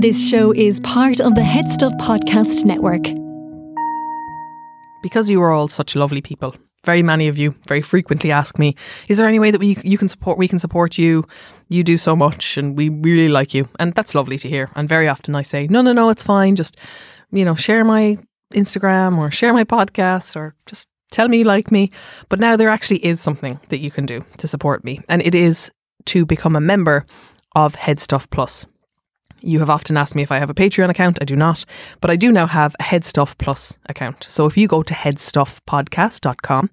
This show is part of the Head Stuff Podcast Network. Because you are all such lovely people, very many of you very frequently ask me, "Is there any way that we you can support we can support you? You do so much, and we really like you." And that's lovely to hear. And very often I say, "No, no, no, it's fine. Just you know, share my Instagram or share my podcast or just tell me you like me." But now there actually is something that you can do to support me, and it is to become a member of Head Stuff Plus. You have often asked me if I have a Patreon account. I do not, but I do now have a Headstuff Plus account. So if you go to headstuffpodcast.com,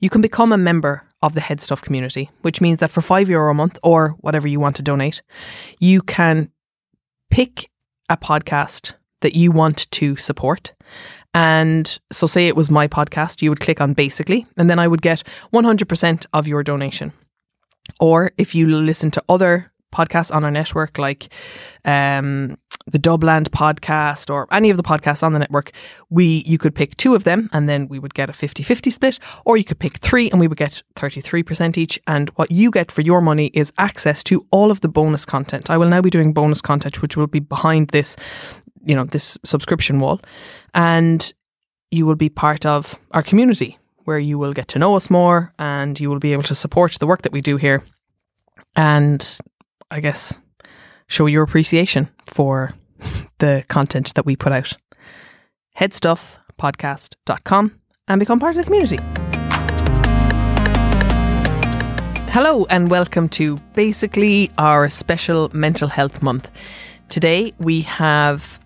you can become a member of the Headstuff community, which means that for five euro a month or whatever you want to donate, you can pick a podcast that you want to support. And so, say it was my podcast, you would click on basically, and then I would get 100% of your donation. Or if you listen to other podcasts on our network, like um, the Dubland podcast or any of the podcasts on the network, we you could pick two of them and then we would get a 50-50 split, or you could pick three and we would get 33% each. And what you get for your money is access to all of the bonus content. I will now be doing bonus content, which will be behind this, you know, this subscription wall. And you will be part of our community where you will get to know us more and you will be able to support the work that we do here. And I guess, show your appreciation for the content that we put out. Headstuffpodcast.com and become part of the community. Hello, and welcome to basically our special mental health month. Today, we have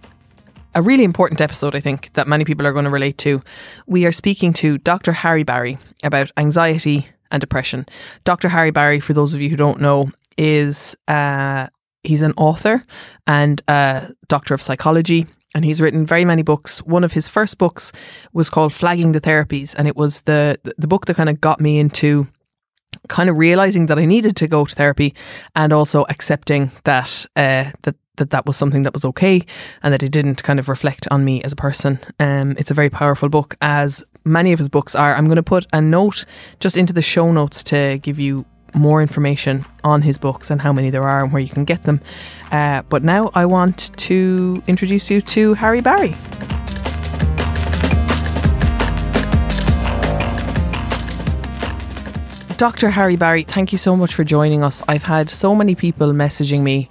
a really important episode, I think, that many people are going to relate to. We are speaking to Dr. Harry Barry about anxiety and depression. Dr. Harry Barry, for those of you who don't know, is uh, he's an author and a doctor of psychology. And he's written very many books. One of his first books was called Flagging the Therapies, and it was the the book that kind of got me into kind of realizing that I needed to go to therapy, and also accepting that uh, that that that was something that was okay, and that it didn't kind of reflect on me as a person. Um, it's a very powerful book, as many of his books are. I'm going to put a note just into the show notes to give you more information on his books and how many there are and where you can get them. Uh, but now I want to introduce you to Harry Barry. Dr. Harry Barry, thank you so much for joining us. I've had so many people messaging me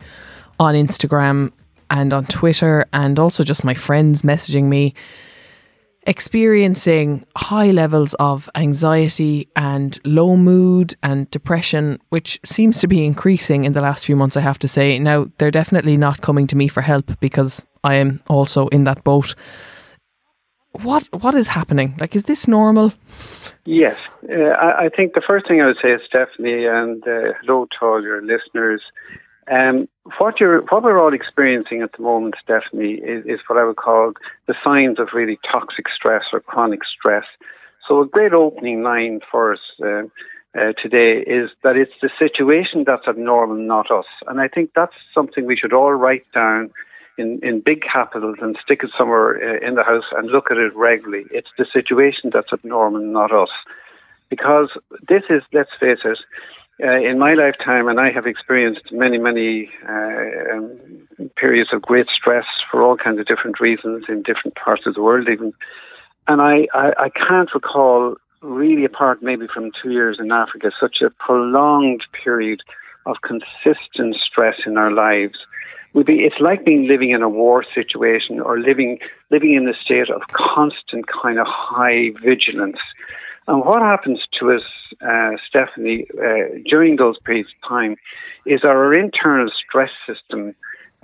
on Instagram and on Twitter, and also just my friends messaging me experiencing high levels of anxiety and low mood and depression, which seems to be increasing in the last few months, I have to say. Now, they're definitely not coming to me for help because I am also in that boat. What what is happening? Like, is this normal? Yes, uh, I, I, think the first thing I would say, is Stephanie, and uh, hello to all your listeners. Um, what you're, what we're all experiencing at the moment, Stephanie, is, is what I would call the signs of really toxic stress or chronic stress. So, a great opening line for us uh, uh, today is that it's the situation that's abnormal, not us. And I think that's something we should all write down in, in big capitals and stick it somewhere uh, in the house and look at it regularly. It's the situation that's abnormal, not us. Because this is, let's face it, uh, in my lifetime, and I have experienced many, many uh, um, periods of great stress for all kinds of different reasons in different parts of the world, even. And I, I, I can't recall, really, apart maybe from two years in Africa, such a prolonged period of consistent stress in our lives. Would be, it's like being living in a war situation or living living in a state of constant kind of high vigilance. And what happens to us, uh, Stephanie, uh, during those periods of time is our internal stress system,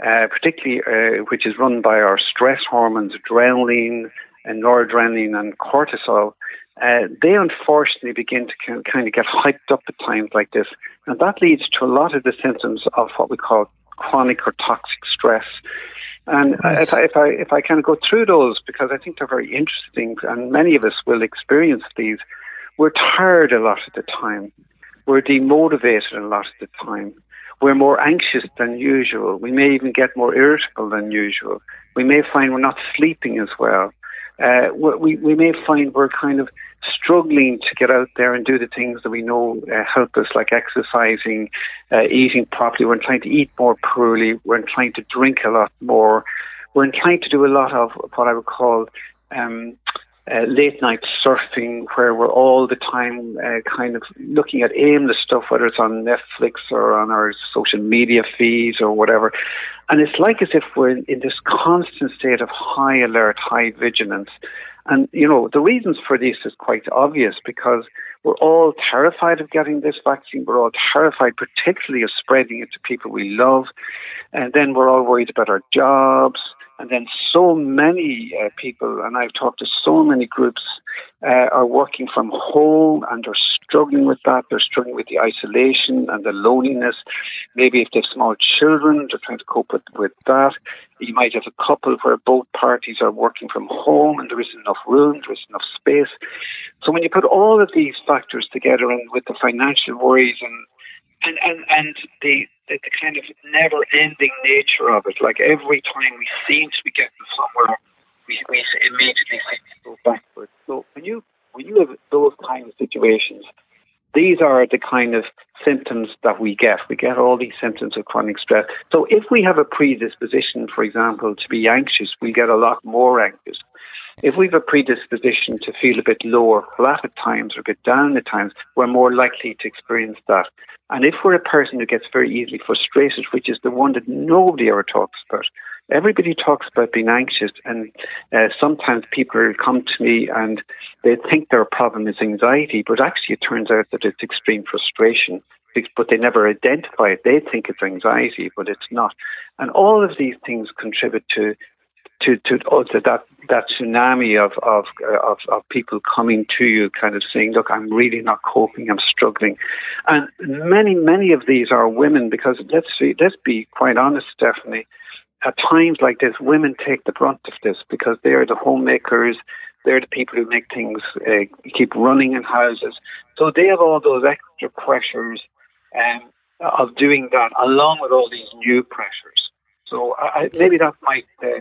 uh, particularly uh, which is run by our stress hormones, adrenaline and noradrenaline and cortisol, uh, they unfortunately begin to kind of get hyped up at times like this. And that leads to a lot of the symptoms of what we call chronic or toxic stress. And right. if I if I if I kind of go through those because I think they're very interesting, and many of us will experience these. We're tired a lot of the time. We're demotivated a lot of the time. We're more anxious than usual. We may even get more irritable than usual. We may find we're not sleeping as well. Uh, we we may find we're kind of struggling to get out there and do the things that we know uh, help us, like exercising, uh, eating properly. We're trying to eat more poorly. We're trying to drink a lot more. We're trying to do a lot of what I would call um, uh, late night surfing, where we're all the time uh, kind of looking at aimless stuff, whether it's on Netflix or on our social media feeds or whatever. And it's like as if we're in, in this constant state of high alert, high vigilance. And, you know, the reasons for this is quite obvious because we're all terrified of getting this vaccine. We're all terrified, particularly of spreading it to people we love. And then we're all worried about our jobs. And then so many uh, people, and I've talked to so many groups, uh, are working from home and they're struggling with that. They're struggling with the isolation and the loneliness. Maybe if they have small children, they're trying to cope with, with that. You might have a couple where both parties are working from home and there isn't enough room, there isn't enough space. So when you put all of these factors together and with the financial worries and and, and, and the, the, the kind of never ending nature of it. Like every time we seem to be getting somewhere, we, we immediately seem to go backwards. So when you when you have those kind of situations, these are the kind of symptoms that we get. We get all these symptoms of chronic stress. So if we have a predisposition, for example, to be anxious, we get a lot more anxious. If we have a predisposition to feel a bit lower flat at times or a bit down at times, we're more likely to experience that. And if we're a person who gets very easily frustrated, which is the one that nobody ever talks about, everybody talks about being anxious, and uh, sometimes people come to me and they think their problem is anxiety, but actually it turns out that it's extreme frustration. But they never identify it. They think it's anxiety, but it's not. And all of these things contribute to to to, oh, to that that tsunami of, of of of people coming to you, kind of saying, "Look, I'm really not coping. I'm struggling," and many many of these are women because let's see, let's be quite honest, Stephanie. At times like this, women take the brunt of this because they are the homemakers. They're the people who make things uh, keep running in houses. So they have all those extra pressures um, of doing that, along with all these new pressures. So I, maybe that might uh,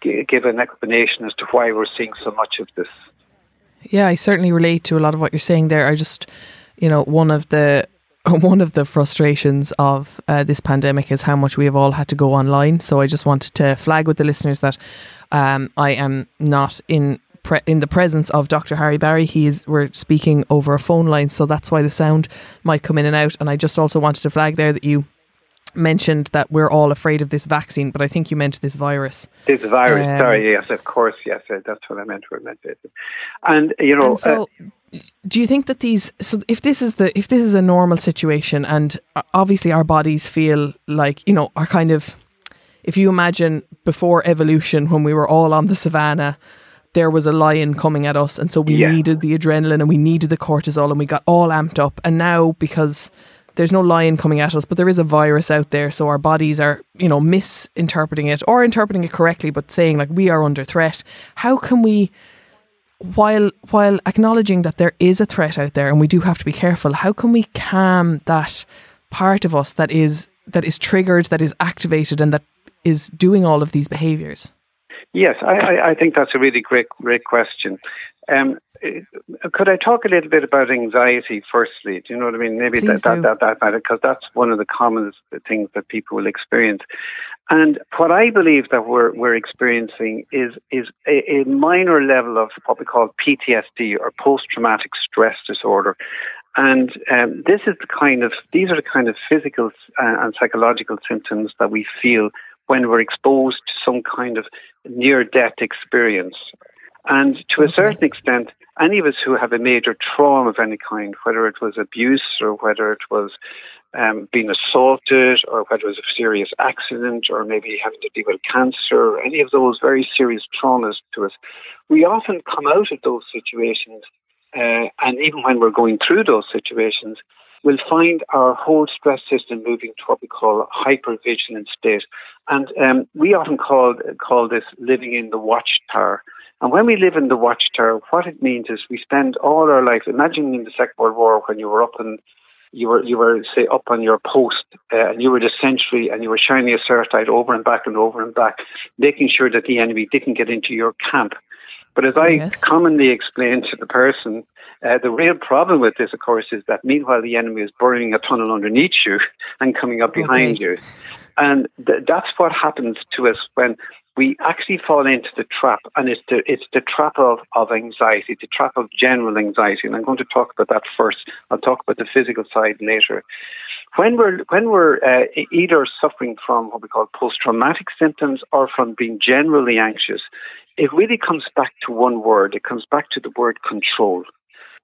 give an explanation as to why we're seeing so much of this. Yeah, I certainly relate to a lot of what you're saying there. I just, you know, one of the one of the frustrations of uh, this pandemic is how much we have all had to go online. So I just wanted to flag with the listeners that um, I am not in pre- in the presence of Dr. Harry Barry. He is we're speaking over a phone line, so that's why the sound might come in and out. And I just also wanted to flag there that you mentioned that we're all afraid of this vaccine, but I think you meant this virus. This virus, um, sorry, yes, of course, yes, uh, that's what I meant. What I meant And you know, and so, uh, do you think that these? So, if this is the if this is a normal situation, and uh, obviously our bodies feel like you know are kind of, if you imagine before evolution when we were all on the savannah. There was a lion coming at us, and so we yeah. needed the adrenaline and we needed the cortisol, and we got all amped up. And now, because there's no lion coming at us, but there is a virus out there. So our bodies are, you know, misinterpreting it or interpreting it correctly, but saying like we are under threat. How can we, while while acknowledging that there is a threat out there and we do have to be careful, how can we calm that part of us that is that is triggered, that is activated, and that is doing all of these behaviours? Yes, I, I, think that's a really great, great question. Um, could I talk a little bit about anxiety firstly? Do you know what I mean? Maybe Please that, that, that, that, because that's one of the common things that people will experience. And what I believe that we're, we're experiencing is, is a, a minor level of what we call PTSD or post traumatic stress disorder. And um, this is the kind of, these are the kind of physical uh, and psychological symptoms that we feel when we're exposed to some kind of near death experience and to a certain extent, any of us who have a major trauma of any kind, whether it was abuse or whether it was um, being assaulted or whether it was a serious accident or maybe having to deal with cancer or any of those very serious traumas to us, we often come out of those situations. Uh, and even when we're going through those situations, we'll find our whole stress system moving to what we call hypervigilant state. And um, we often call, call this living in the watchtower. And when we live in the watchtower, what it means is we spend all our life, imagine in the Second World War when you were up in you were you were say up on your post uh, and you were the sentry and you were shining a searchlight over and back and over and back, making sure that the enemy didn't get into your camp. But as I yes. commonly explain to the person, uh, the real problem with this, of course, is that meanwhile the enemy is burning a tunnel underneath you and coming up behind okay. you. And th- that's what happens to us when we actually fall into the trap, and it's the it's the trap of, of anxiety, the trap of general anxiety. And I'm going to talk about that first. I'll talk about the physical side later. When we're when we're uh, either suffering from what we call post traumatic symptoms or from being generally anxious, it really comes back to one word. It comes back to the word control.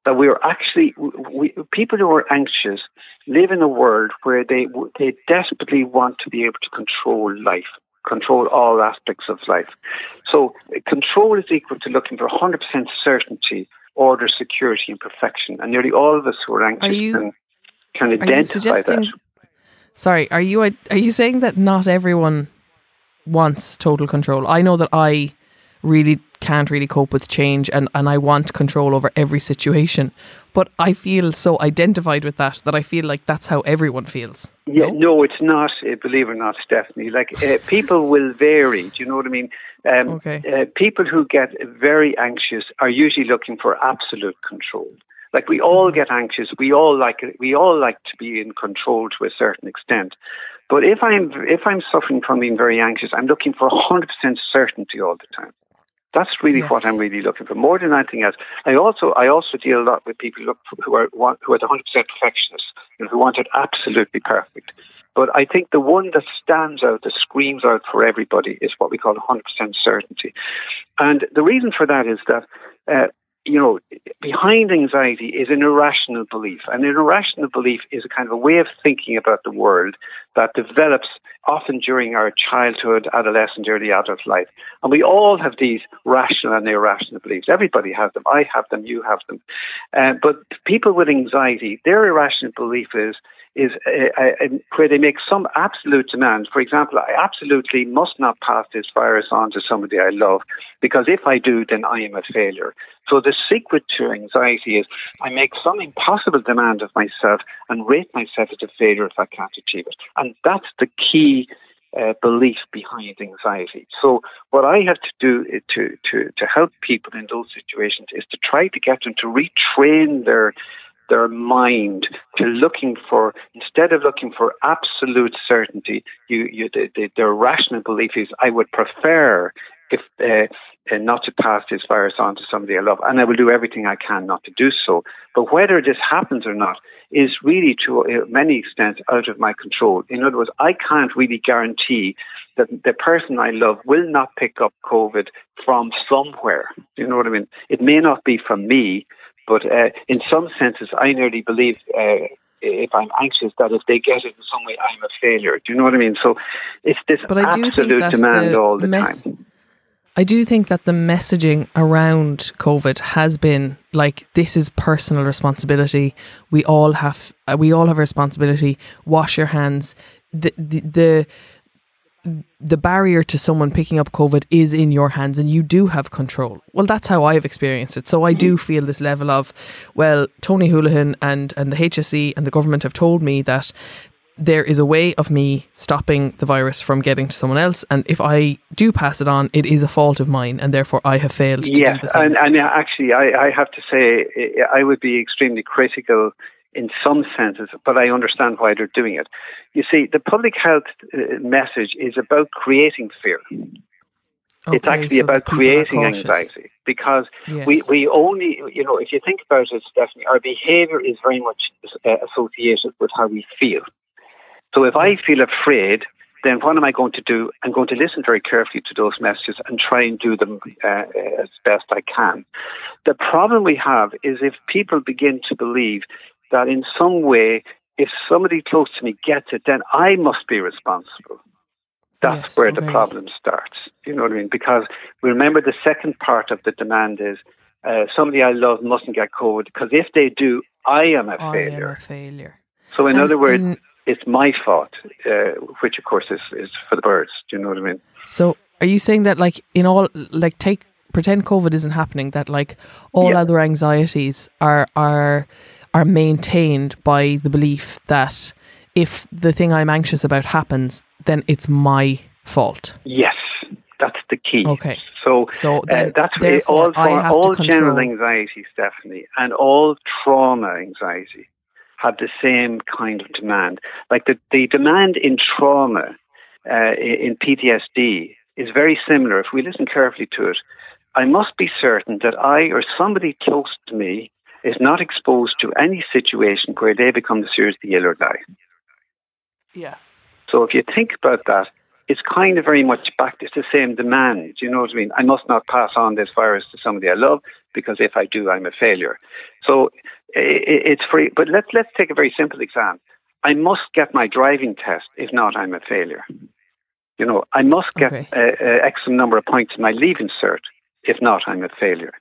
That we are actually we, people who are anxious live in a world where they they desperately want to be able to control life, control all aspects of life. So control is equal to looking for 100% certainty, order, security, and perfection. And nearly all of us who are anxious are you, can, can identify that. Sorry, are you are you saying that not everyone wants total control? I know that I really can't really cope with change and, and I want control over every situation. But I feel so identified with that that I feel like that's how everyone feels. Yeah, no, no it's not, uh, believe it or not, Stephanie. Like, uh, people will vary. Do you know what I mean? Um, okay. Uh, people who get very anxious are usually looking for absolute control. Like we all get anxious, we all like we all like to be in control to a certain extent. But if I'm if I'm suffering from being very anxious, I'm looking for 100% certainty all the time. That's really yes. what I'm really looking for more than anything else. I also I also deal a lot with people who are who are hundred percent perfectionists, you know, who want it absolutely perfect. But I think the one that stands out, that screams out for everybody, is what we call 100% certainty. And the reason for that is that uh, you know, behind anxiety is an irrational belief. And an irrational belief is a kind of a way of thinking about the world that develops often during our childhood, adolescent, early adult life. And we all have these rational and irrational beliefs. Everybody has them. I have them. You have them. Uh, but people with anxiety, their irrational belief is is uh, uh, where they make some absolute demand. For example, I absolutely must not pass this virus on to somebody I love because if I do, then I am a failure. So the secret to anxiety is I make some impossible demand of myself and rate myself as a failure if I can't achieve it. And that's the key uh, belief behind anxiety. So what I have to do to, to, to help people in those situations is to try to get them to retrain their their mind to looking for instead of looking for absolute certainty you, you the, the, their rational belief is i would prefer if uh, uh, not to pass this virus on to somebody I love, and I will do everything I can not to do so. But whether this happens or not is really, to uh, many extents, out of my control. In other words, I can't really guarantee that the person I love will not pick up COVID from somewhere. You know what I mean? It may not be from me, but uh, in some senses, I nearly believe. Uh, if I'm anxious, that if they get it in some way, I'm a failure. Do you know what I mean? So it's this but absolute demand the all the mess- time. I do think that the messaging around COVID has been like this is personal responsibility. We all have uh, we all have responsibility. Wash your hands. The, the the the barrier to someone picking up COVID is in your hands and you do have control. Well, that's how I've experienced it. So I do mm-hmm. feel this level of, well, Tony Holohan and, and the HSE and the government have told me that there is a way of me stopping the virus from getting to someone else. And if I do pass it on, it is a fault of mine, and therefore I have failed to do the. And, and uh, actually, I, I have to say, I would be extremely critical in some senses, but I understand why they're doing it. You see, the public health uh, message is about creating fear. Okay, it's actually so about creating anxiety because yes. we, we only, you know, if you think about it, Stephanie, our behavior is very much uh, associated with how we feel. So if I feel afraid, then what am I going to do? I'm going to listen very carefully to those messages and try and do them uh, as best I can. The problem we have is if people begin to believe that in some way, if somebody close to me gets it, then I must be responsible. That's yes, where okay. the problem starts. You know what I mean? Because remember, the second part of the demand is uh, somebody I love mustn't get COVID because if they do, I am a I failure. Am a failure. So, in And other words, in- it's my fault, uh, which of course is, is for the birds. Do you know what I mean? So are you saying that like in all like take pretend COVID isn't happening that like all Yeah. other anxieties are are are maintained by the belief that if the thing I'm anxious about happens, then it's my fault. Yes, that's the key. Okay. So, So uh, that's what all, I have all general anxiety, Stephanie, and all trauma anxiety have the same kind of demand. Like the, the demand in trauma, uh, in PTSD, is very similar. If we listen carefully to it, I must be certain that I or somebody close to me is not exposed to any situation where they become seriously ill or die. Yeah. So if you think about that, it's kind of very much back. It's the same demand. Do you know what I mean? I must not pass on this virus to somebody I love because if I do, I'm a failure. So it's free. But let's let's take a very simple exam. I must get my driving test. If not, I'm a failure. You know, I must get Okay. uh, uh, number of points in my leaving cert. If not, I'm a failure.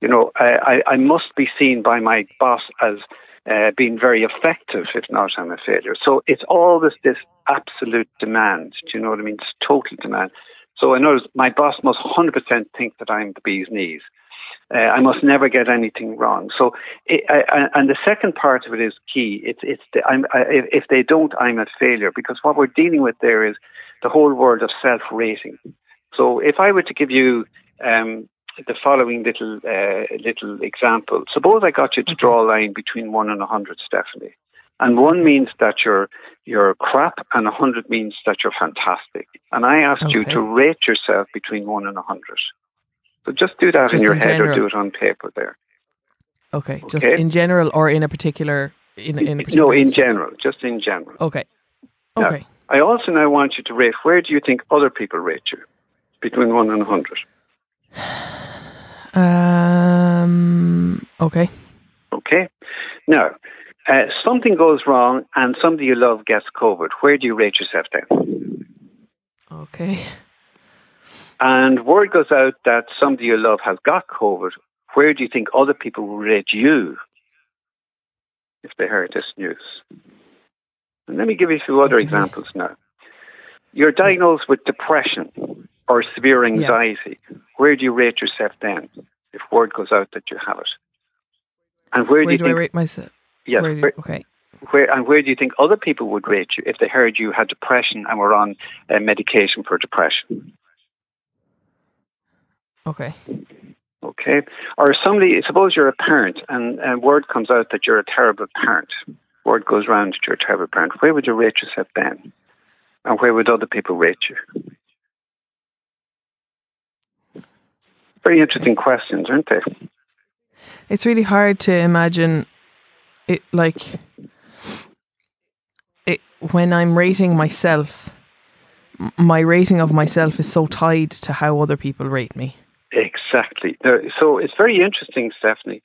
You know, I, I, must be seen by my boss as uh, being very effective. If not, I'm a failure. So it's always this absolute demand. Do you know what I mean? It's total demand. So in other words, my boss must 100% think that I'm the bee's knees. Uh, I must never get anything wrong. So, it, I, and the second part of it is key. It's it's the, I, if, if they don't, I'm a failure because what we're dealing with there is the whole world of self-rating. So, if I were to give you um, the following little uh, little example, suppose I got you to draw a line between one and a hundred, Stephanie, and one means that you're you're crap, and a hundred means that you're fantastic. And I asked you to rate yourself between one and a hundred. So just do that Just in your in head or do it on paper there. Okay. Just Okay. in general or in a particular in, in a particular No, in instance? general, just in general. Okay. Okay. I also now want you to rate where do you think other people rate you? Between one and a hundred. Um okay. Okay. Now, uh, something goes wrong and somebody you love gets COVID. Where do you rate yourself then? Okay. And word goes out that somebody you love has got COVID. Where do you think other people will rate you if they heard this news? And let me give you a few other Okay. examples now. You're diagnosed with depression or severe anxiety. Where do you rate yourself then if word goes out that you have it? And where, do you do think? I rate myself? yes, Where do- where, okay. where and where do you think other people would rate you if they heard you had depression and were on uh, medication for depression? Okay. Okay. Or somebody, suppose you're a parent and, and word comes out that you're a terrible parent. Word goes round that you're a terrible parent. Where would you rate yourself then? And where would other people rate you? Very interesting questions, aren't they? It's really hard to imagine it like it when I'm rating myself my rating of myself is so tied to how other people rate me. Exactly. So it's very interesting, Stephanie.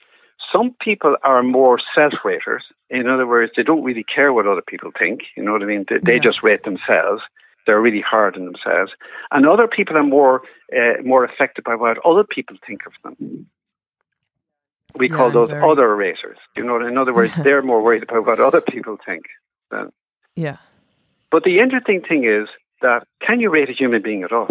Some people are more self-raters. In other words, they don't really care what other people think. You know what I mean? They, they Yeah. just rate themselves. They're really hard on themselves. And other people are more uh, more affected by what other people think of them. We Yeah, call those very- other raters. You know, in other words, they're more worried about what other people think. than- Yeah. But the interesting thing is that can you rate a human being at all?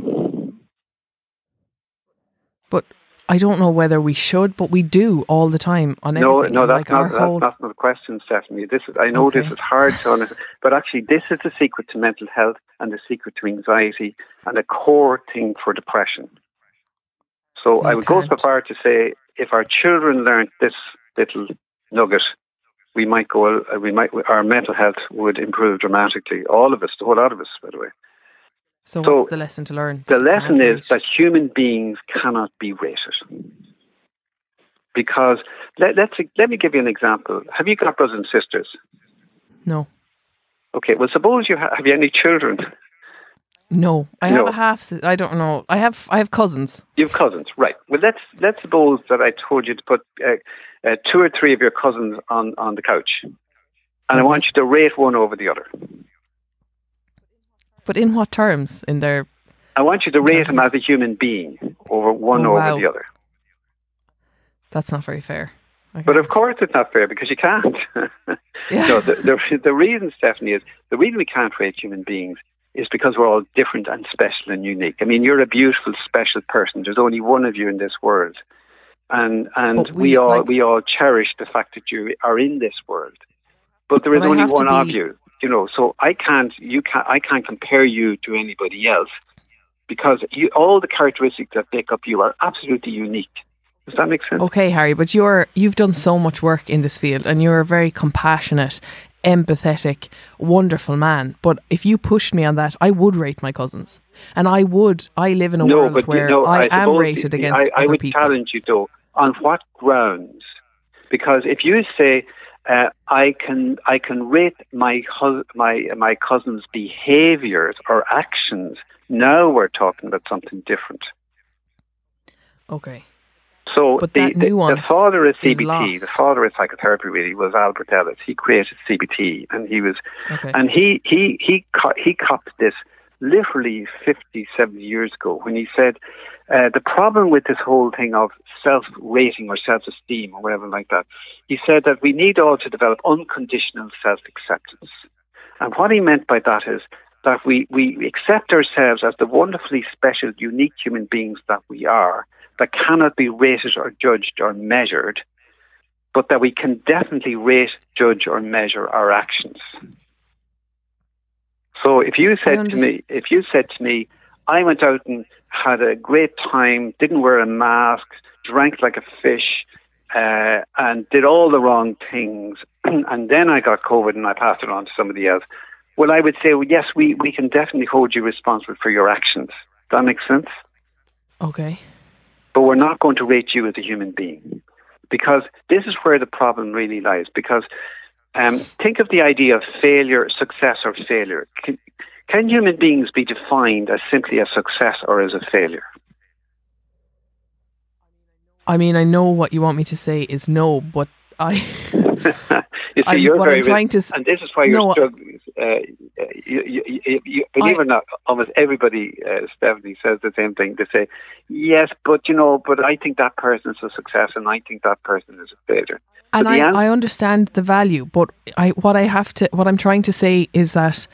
But I don't know whether we should, but we do all the time on No, everything. no, And, that's like not our that's not the question, Stephanie. This is I know this is hard to understand, but actually, this is the secret to mental health and the secret to anxiety and a core thing for depression. So, So I would go so far to say, if our children learned this little nugget, we might go. We might our mental health would improve dramatically. All of us, the whole lot of us, by the way. So, so what's the lesson to learn? The lesson is that human beings cannot be rated. Because let, let's let me give you an example. Have you got brothers and sisters? No. Okay. Well, suppose you ha- have you any children? No. I No. have a half I don't know. I have I have cousins. You have cousins, right? Well, let's let's suppose that I told you to put uh, uh, two or three of your cousins on on the couch, and I Mhm. want you to rate one over the other. But in what terms? In their I want you to rate them as a human being over one Oh, over wow. the other. that's not very fair. but of course, it's not fair because you can't. Yeah. so the, the the reason, Stephanie, is the reason we can't rate human beings is because we're all different and special and unique. I mean, you're a beautiful, special person. There's only one of you in this world, and and we, we, all like- we all cherish the fact that you are in this world. But there is But only one of you, you know. So I can't, you can't, I can't compare you to anybody else because you, all the characteristics that make up you are absolutely unique. Does that make sense? Okay, Harry, but you're you've done so much work in this field and you're a very compassionate, empathetic, wonderful man. But if you pushed me on that, I would rate my cousins. And I would I live in a no, world where you know, I, am rated the- against I, I would people. challenge you though. On what grounds? Because if you say uh, I can I can rate my my my cousin's behaviours or actions, now we're talking about something different. Okay. So But the, the, the father of is CBT, the father of psychotherapy, really was Albert Ellis. He created CBT, and he was Okay. and he he he he copped this literally 50, 70 years ago when he said uh, the problem with this whole thing of self-rating or self-esteem or whatever like that. He said that we need all to develop unconditional self-acceptance, and what he meant by that is that we we accept ourselves as the wonderfully special, unique human beings that we are, that cannot be rated or judged or measured, but that we can definitely rate, judge, or measure our actions. So if you said to me, if you said to me, I went out and had a great time, didn't wear a mask, drank like a fish, uh, and did all the wrong things, and then I got COVID and I passed it on to somebody else. Well, I would say, well, yes, we, we can definitely hold you responsible for your actions. Does that make sense? okay. but we're not going to rate you as a human being because this is where the problem really lies. Because um, think of the idea of failure, success, or failure. Can, can human beings be defined as simply a success or as a failure? I mean, I know what you want me to say is no, but I you see, I'm- you're what very I'm trying to and this is why you're No, struggling. Uh, you, you, you, believe it I- or not, almost everybody, uh, Stephanie, says the same thing. They say, "Yes, but you know, but I think that person is a success, and I think that person is a failure." and I, an- I understand the value, but I what I have to what I'm trying to say is that,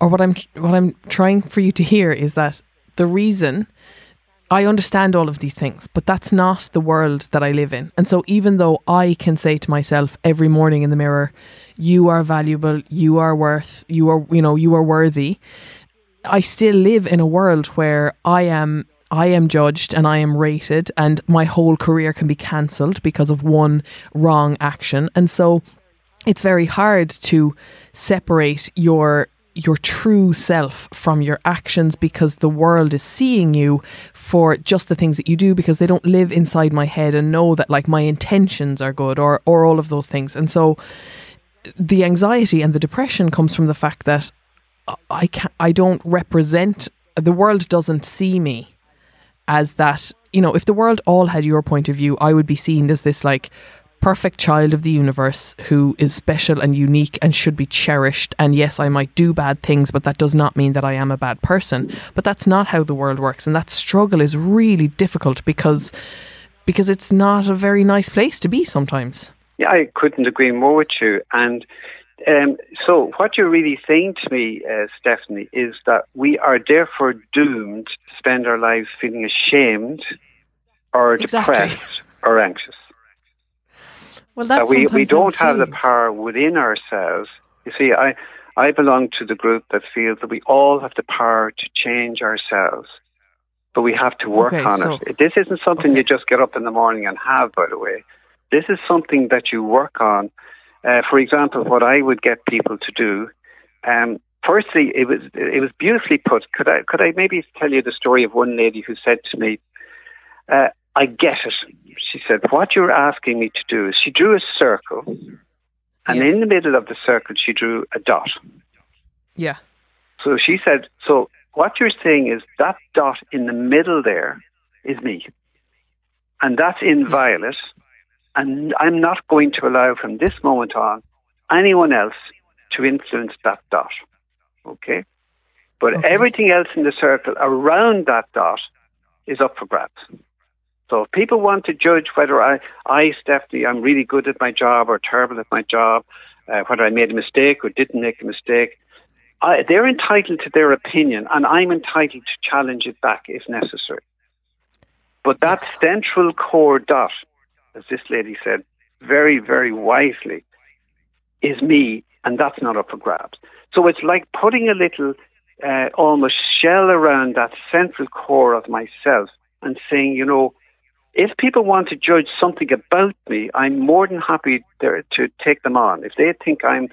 or what I'm what I'm trying for you to hear is that the reason I understand all of these things, but that's not the world that I live in. And so even though I can say to myself every morning in the mirror, you are valuable, you are worth, you are you know, you are worthy, I still live in a world where I am I am judged and I am rated and my whole career can be cancelled because of one wrong action. And so it's very hard to separate your your true self from your actions because the world is seeing you for just the things that you do because they don't live inside my head and know that like my intentions are good or or all of those things. And so the anxiety and the depression comes from the fact that I can I don't represent the world doesn't see me as that you know if the world all had your point of view I would be seen as this like perfect child of the universe who is special and unique and should be cherished and yes I might do bad things but that does not mean that I am a bad person but that's not how the world works and that struggle is really difficult because because it's not a very nice place to be sometimes Yeah, I couldn't agree more with you. And um, so, what you're really saying to me, uh, Stephanie, is that we are therefore doomed to spend our lives feeling ashamed or Exactly. depressed or anxious. Well That that's we, we don't have the power within ourselves. You see, I, I belong to the group that feels that we all have the power to change ourselves, but we have to work Okay, on so- it. This isn't something you just get up in the morning and have, by the way. This is something that you work on. Uh, for example, what I would get people to do. Um, firstly, it was it was beautifully put. Could I could I maybe tell you the story of one lady who said to me, uh, "I get it." She said, "What you're asking me to do is." She drew a circle, and Yeah. in the middle of the circle, she drew a dot. yeah So she said, "So what you're saying is that dot in the middle there is me, and that's inviolate, and I'm not going to allow from this moment on anyone else to influence that dot. Okay, but Okay. everything else in the circle around that dot is up for grabs. So if people want to judge whether I, I, Stephanie, I'm really good at my job or terrible at my job, uh, whether I made a mistake or didn't make a mistake, I, they're entitled to their opinion, and I'm entitled to challenge it back if necessary. But that central core dot, as this lady said very, very wisely, is me, and that's not up for grabs. So it's like putting a little uh, almost shell around that central core of myself and saying, you know, if people want to judge something about me, I'm more than happy there to take them on. If they think I'm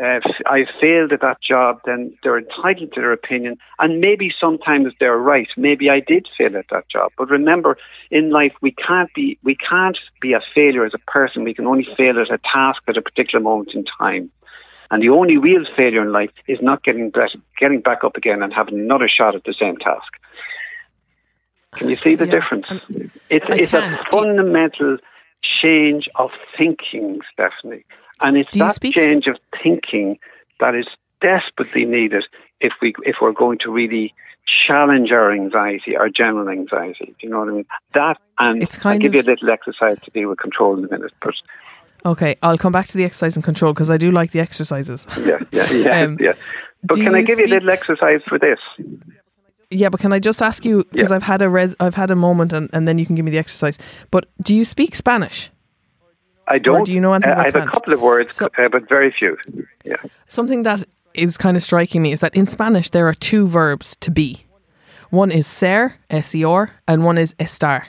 uh, I failed at that job, then they're entitled to their opinion. And maybe sometimes they're right. Maybe I did fail at that job. But remember, in life, we can't be we can't be a failure as a person. We can only fail at a task at a particular moment in time. And the only real failure in life is not getting getting back up again and having another shot at the same task. Can you see the yeah, difference? it's it's a fundamental change of thinking, Stephanie. And it's that change of thinking that is desperately needed if we if we're going to really challenge our anxiety, our general anxiety. Do you know what I mean? That and it's kind I'll give of, you a little exercise to deal with control in a minute, but. Okay, I'll come back to the exercise and control because I do like the exercises. Yeah, yeah, yeah. um, yeah. But can I give you a little exercise for this? Yeah, but can I just ask you because yeah. I've had a res- I've had a moment and, and then you can give me the exercise. But do you speak Spanish? I don't. Or do you know anything uh, I have Spanish? a couple of words, so, uh, but very few. Yeah. Something that is kind of striking me is that in Spanish there are two verbs to be. One is ser, S-E-R, and one is estar.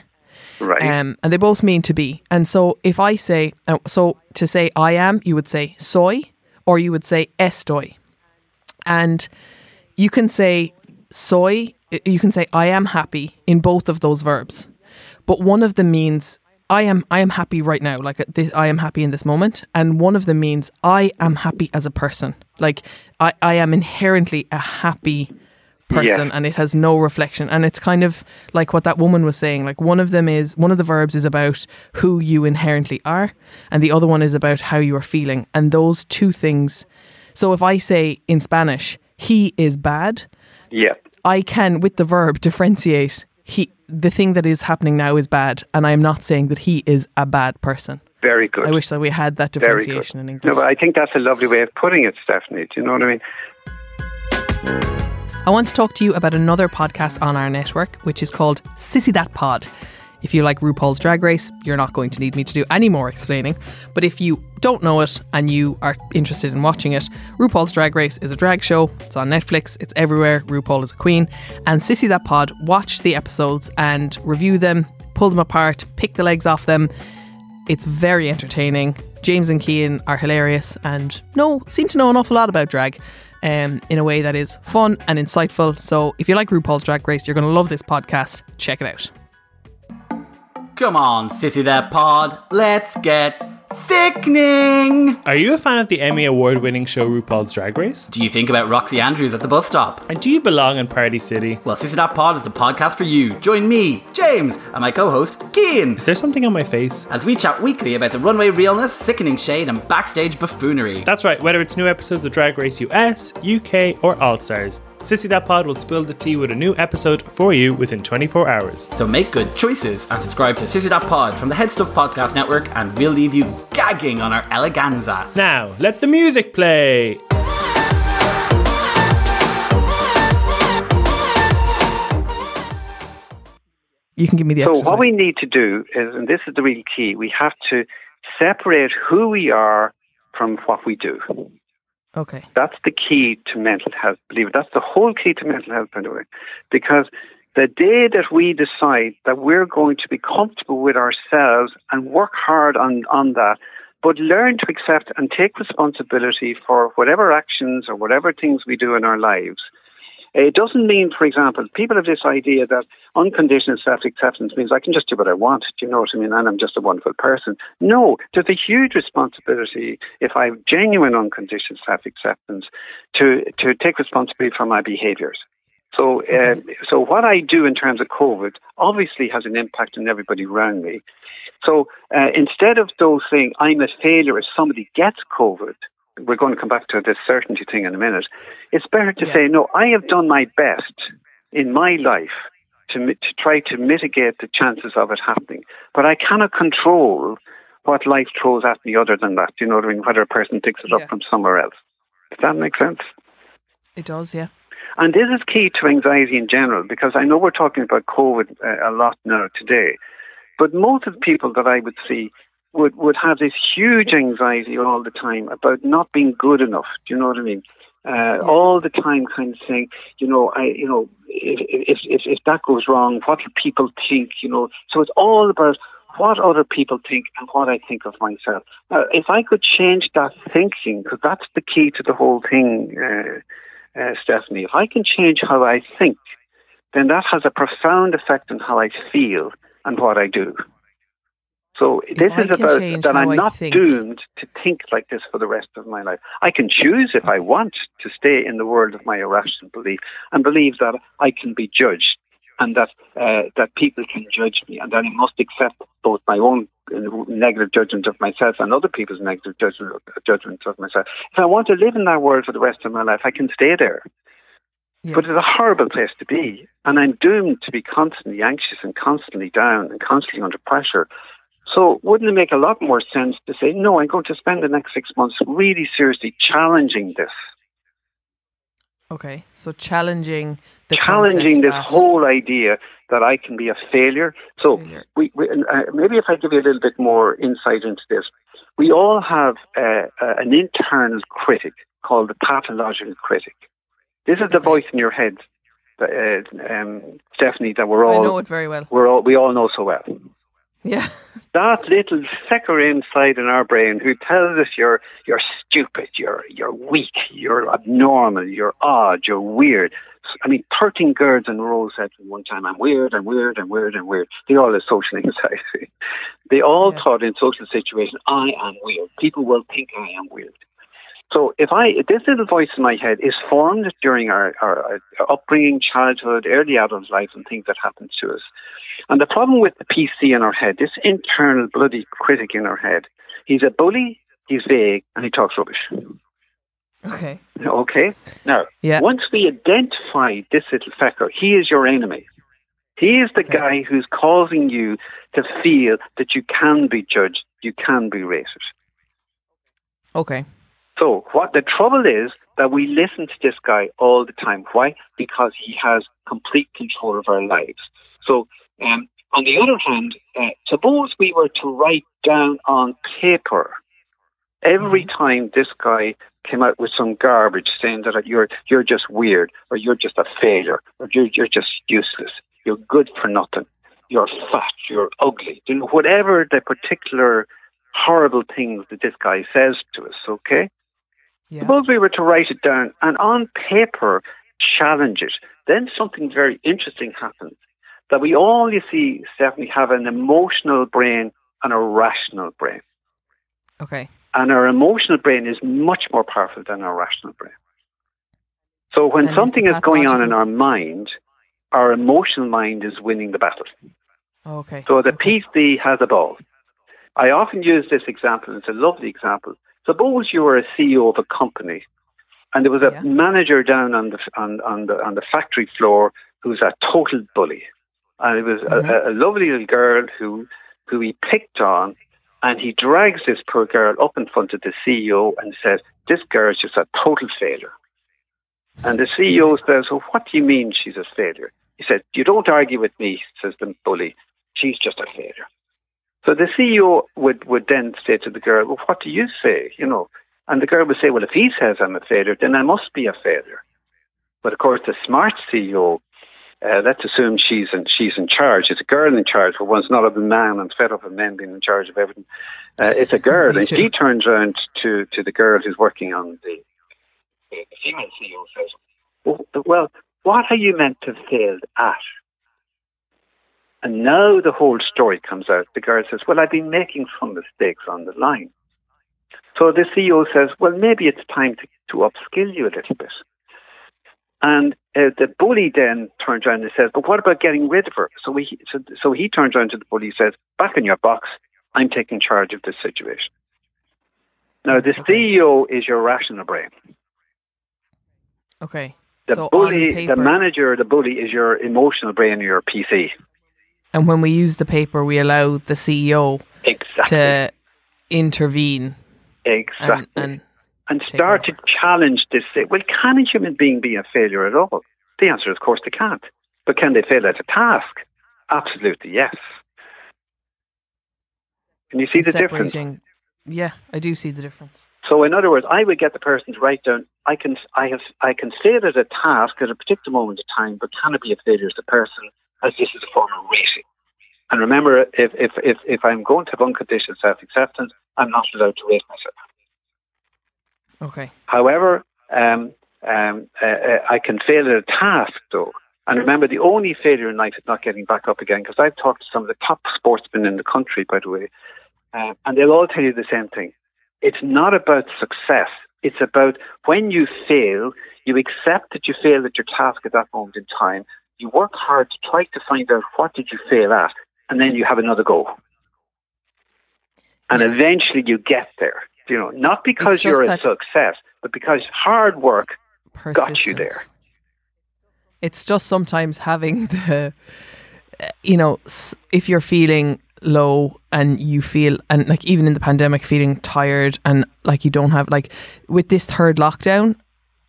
Right. Um, and they both mean to be. And so if I say, uh, so to say I am, you would say soy, or you would say estoy. And you can say soy, you can say I am happy in both of those verbs. But one of them means I am I am happy right now. Like uh, I am happy in this moment, and one of them means I am happy as a person. Like I I am inherently a happy person, yeah. and it has no reflection. And it's kind of like what that woman was saying. Like one of them is one of the verbs is about who you inherently are, and the other one is about how you are feeling. And those two things. So if I say in Spanish, he is bad. Yeah. I can, with the verb, differentiate he the thing that is happening now is bad, and I am not saying that he is a bad person. Very good. I wish that we had that differentiation in English. No, but I think that's a lovely way of putting it, Stephanie. Do you know what I mean? I want to talk to you about another podcast on our network, which is called Sissy That Pod. If you like RuPaul's Drag Race, you're not going to need me to do any more explaining. But if you don't know it and you are interested in watching it, RuPaul's Drag Race is a drag show. It's on Netflix, it's everywhere. RuPaul is a queen. And Sissy That Pod watch the episodes and review them, pull them apart, pick the legs off them. It's very entertaining. James and Cian are hilarious and know seem to know an awful lot about drag. Um, in a way that is fun and insightful. So, if you like RuPaul's Drag Race, you're going to love this podcast. Check it out. Come on, sissy that pod, let's get Sickening! Are you a fan of the Emmy Award winning show RuPaul's Drag Race? Do you think about Roxxxy Andrews at the bus stop? And do you belong in Party City? Well, Sissy That Pod is the podcast for you. Join me, James, and my co host, Cian. Is there something on my face? As we chat weekly about the runway realness, sickening shade, and backstage buffoonery. That's right, whether it's new episodes of Drag Race US, UK, or All Stars. Sissy That Pod will spill the tea with a new episode for you within 24 hours. So make good choices and subscribe to Sissy That Pod from the Head Stuff Podcast Network, and we'll leave you gagging on our eleganza. Now, let the music play. You can give me the So, exercise. what we need to do is, and this is the real key, we have to separate who we are from what we do. Okay. That's the key to mental health. Believe it. That's the whole key to mental health, by the way. Because the day that we decide that we're going to be comfortable with ourselves and work hard on, on that, but learn to accept and take responsibility for whatever actions or whatever things we do in our lives, it doesn't mean, for example, people have this idea that unconditional self acceptance means I can just do what I want. Do you know what I mean? And I'm just a wonderful person. No, there's a huge responsibility if I have genuine unconditional self acceptance to, to take responsibility for my behaviors. So, uh, so what I do in terms of COVID obviously has an impact on everybody around me. So uh, instead of those saying I'm a failure if somebody gets COVID, we're going to come back to this certainty thing in a minute. It's better to yeah. say, no, I have done my best in my life to to try to mitigate the chances of it happening. But I cannot control what life throws at me other than that. Do you know what I mean? Whether a person picks it Yeah. up from somewhere else. Does that make sense? It does, yeah. And this is key to anxiety in general because I know we're talking about COVID uh, a lot now today, but most of the people that I would see would, would have this huge anxiety all the time about not being good enough. Do you know what I mean? Uh, All the time, kind of saying, you know, I, you know, if, if if if that goes wrong, what do people think? You know, so it's all about what other people think and what I think of myself. Now, if I could change that thinking, because that's the key to the whole thing. Uh, uh, Stephanie, if I can change how I think, then that has a profound effect on how I feel and what I do. So this I is about that I'm not doomed to think like this for the rest of my life. I can choose if I want to stay in the world of my irrational belief and believe that I can be judged and that uh, that people can judge me and that I must accept both my own negative judgment of myself and other people's negative judgment judgments of myself. If I want to live in that world for the rest of my life, I can stay there. Yeah. But it's a horrible place to be. And I'm doomed to be constantly anxious and constantly down and constantly under pressure. So wouldn't it make a lot more sense to say, no, I'm going to spend the next six months really seriously challenging this, Okay. So challenging the challenging this that- whole idea that I can be a failure. So Failure. we, we uh, maybe if I give you a little bit more insight into this, we all have uh, uh, an internal critic called the pathological critic. This is the voice in your head, uh, um, Stephanie, that we're all I know it very well. we're all we all know so well. Yeah. that little sucker inside in our brain who tells us you're you're stupid, you're you're weak, you're abnormal, you're odd, you're weird. I mean, 13 girls in a row said at one time, I'm weird, I'm weird, I'm weird, I'm weird. They all have social anxiety. They all Yeah. thought in social situations, I am weird. People will think I am weird. So if I, this little voice in my head is formed during our, our, our upbringing, childhood, early adult life and things that happen to us. And the problem with the PC in our head, this internal bloody critic in our head, he's a bully, he's vague, and he talks rubbish. Okay. Okay? Now, Yeah. once we identify this little fecker, he is your enemy. He is the Okay. guy who's causing you to feel that you can be judged, you can be racist. Okay. So what the trouble is that we listen to this guy all the time. Why? Because he has complete control of our lives. So um, on the other hand, uh, suppose we were to write down on paper every time this guy came out with some garbage saying that you're you're just weird or you're just a failure or you're you're just useless. You're good for nothing. You're fat. You're ugly. You know, whatever the particular horrible things that this guy says to us. Okay. Yeah. Suppose we were to write it down and on paper challenge it, then something very interesting happens. That we all, you see, Stephanie, have an emotional brain and a rational brain. Okay. And our emotional brain is much more powerful than our rational brain. So when And something is going on in our mind, our emotional mind is winning the battle. Okay. So the okay. PC has a ball. I often use this example, it's a lovely example. Suppose you were a CEO of a company and there was a Yeah. manager down on the, on, on, the, on the factory floor who was a total bully. And it was Mhm. a, a lovely little girl who, who he picked on and he drags this poor girl up in front of the CEO and says, This girl is just a total failure. And the CEO says, Well, what do you mean she's a failure? He said, You don't argue with me, says the bully. She's just a failure. So the CEO would, would then say to the girl, Well, what do you say? You know, and the girl would say, Well, if he says I'm a failure, then I must be a failure. But of course, the smart CEO, uh, let's assume she's in, she's in charge. It's a girl in charge for once, not a man. I'm fed up of men being in charge of everything. Uh, it's a girl, and she turns around to, to the girl who's working on the, the female CEO says, well, well, what are you meant to have failed at? And now the whole story comes out. The girl says, Well, I've been making some mistakes on the line. So the CEO says, Well, maybe it's time to, to upskill you a little bit. And uh, the bully then turns around and says, But what about getting rid of her? So, we, so, so he turns around to the bully and says, Back in your box, I'm taking charge of this situation. Now, the Okay. CEO is your rational brain. Okay. The So bully, the manager, the bully is your emotional brain or your PC. And when we use the paper, we allow the CEO Exactly. to intervene exactly. and, and and start to challenge this. Well, can a human being be a failure at all? The answer is, of course, they can't. But can they fail at a task? Absolutely, yes. Can you see the difference? Yeah, I do see the difference. So, in other words, I would get the person to write down. I can, I have, I can say it as a task at a particular moment of time, but can it be a failure as a person? As this is a form of rating. And remember, if if if, if I'm going to have unconditional self acceptance, I'm not allowed to rate myself. Okay. However, um, um, uh, uh, I can fail at a task, though. And remember, the only failure in life is not getting back up again. Because I've talked to some of the top sportsmen in the country, by the way, uh, and they'll all tell you the same thing. It's not about success. It's about when you fail, you accept that you failed at your task at that moment in time. You work hard to try to find out what did you fail at, and then you have another go. And eventually you get there. You know, not because you're a success, but because hard work got you there. It's just sometimes having the, you know, if you're feeling low and you feel, and like even in the pandemic, feeling tired and like you don't have, like with this third lockdown,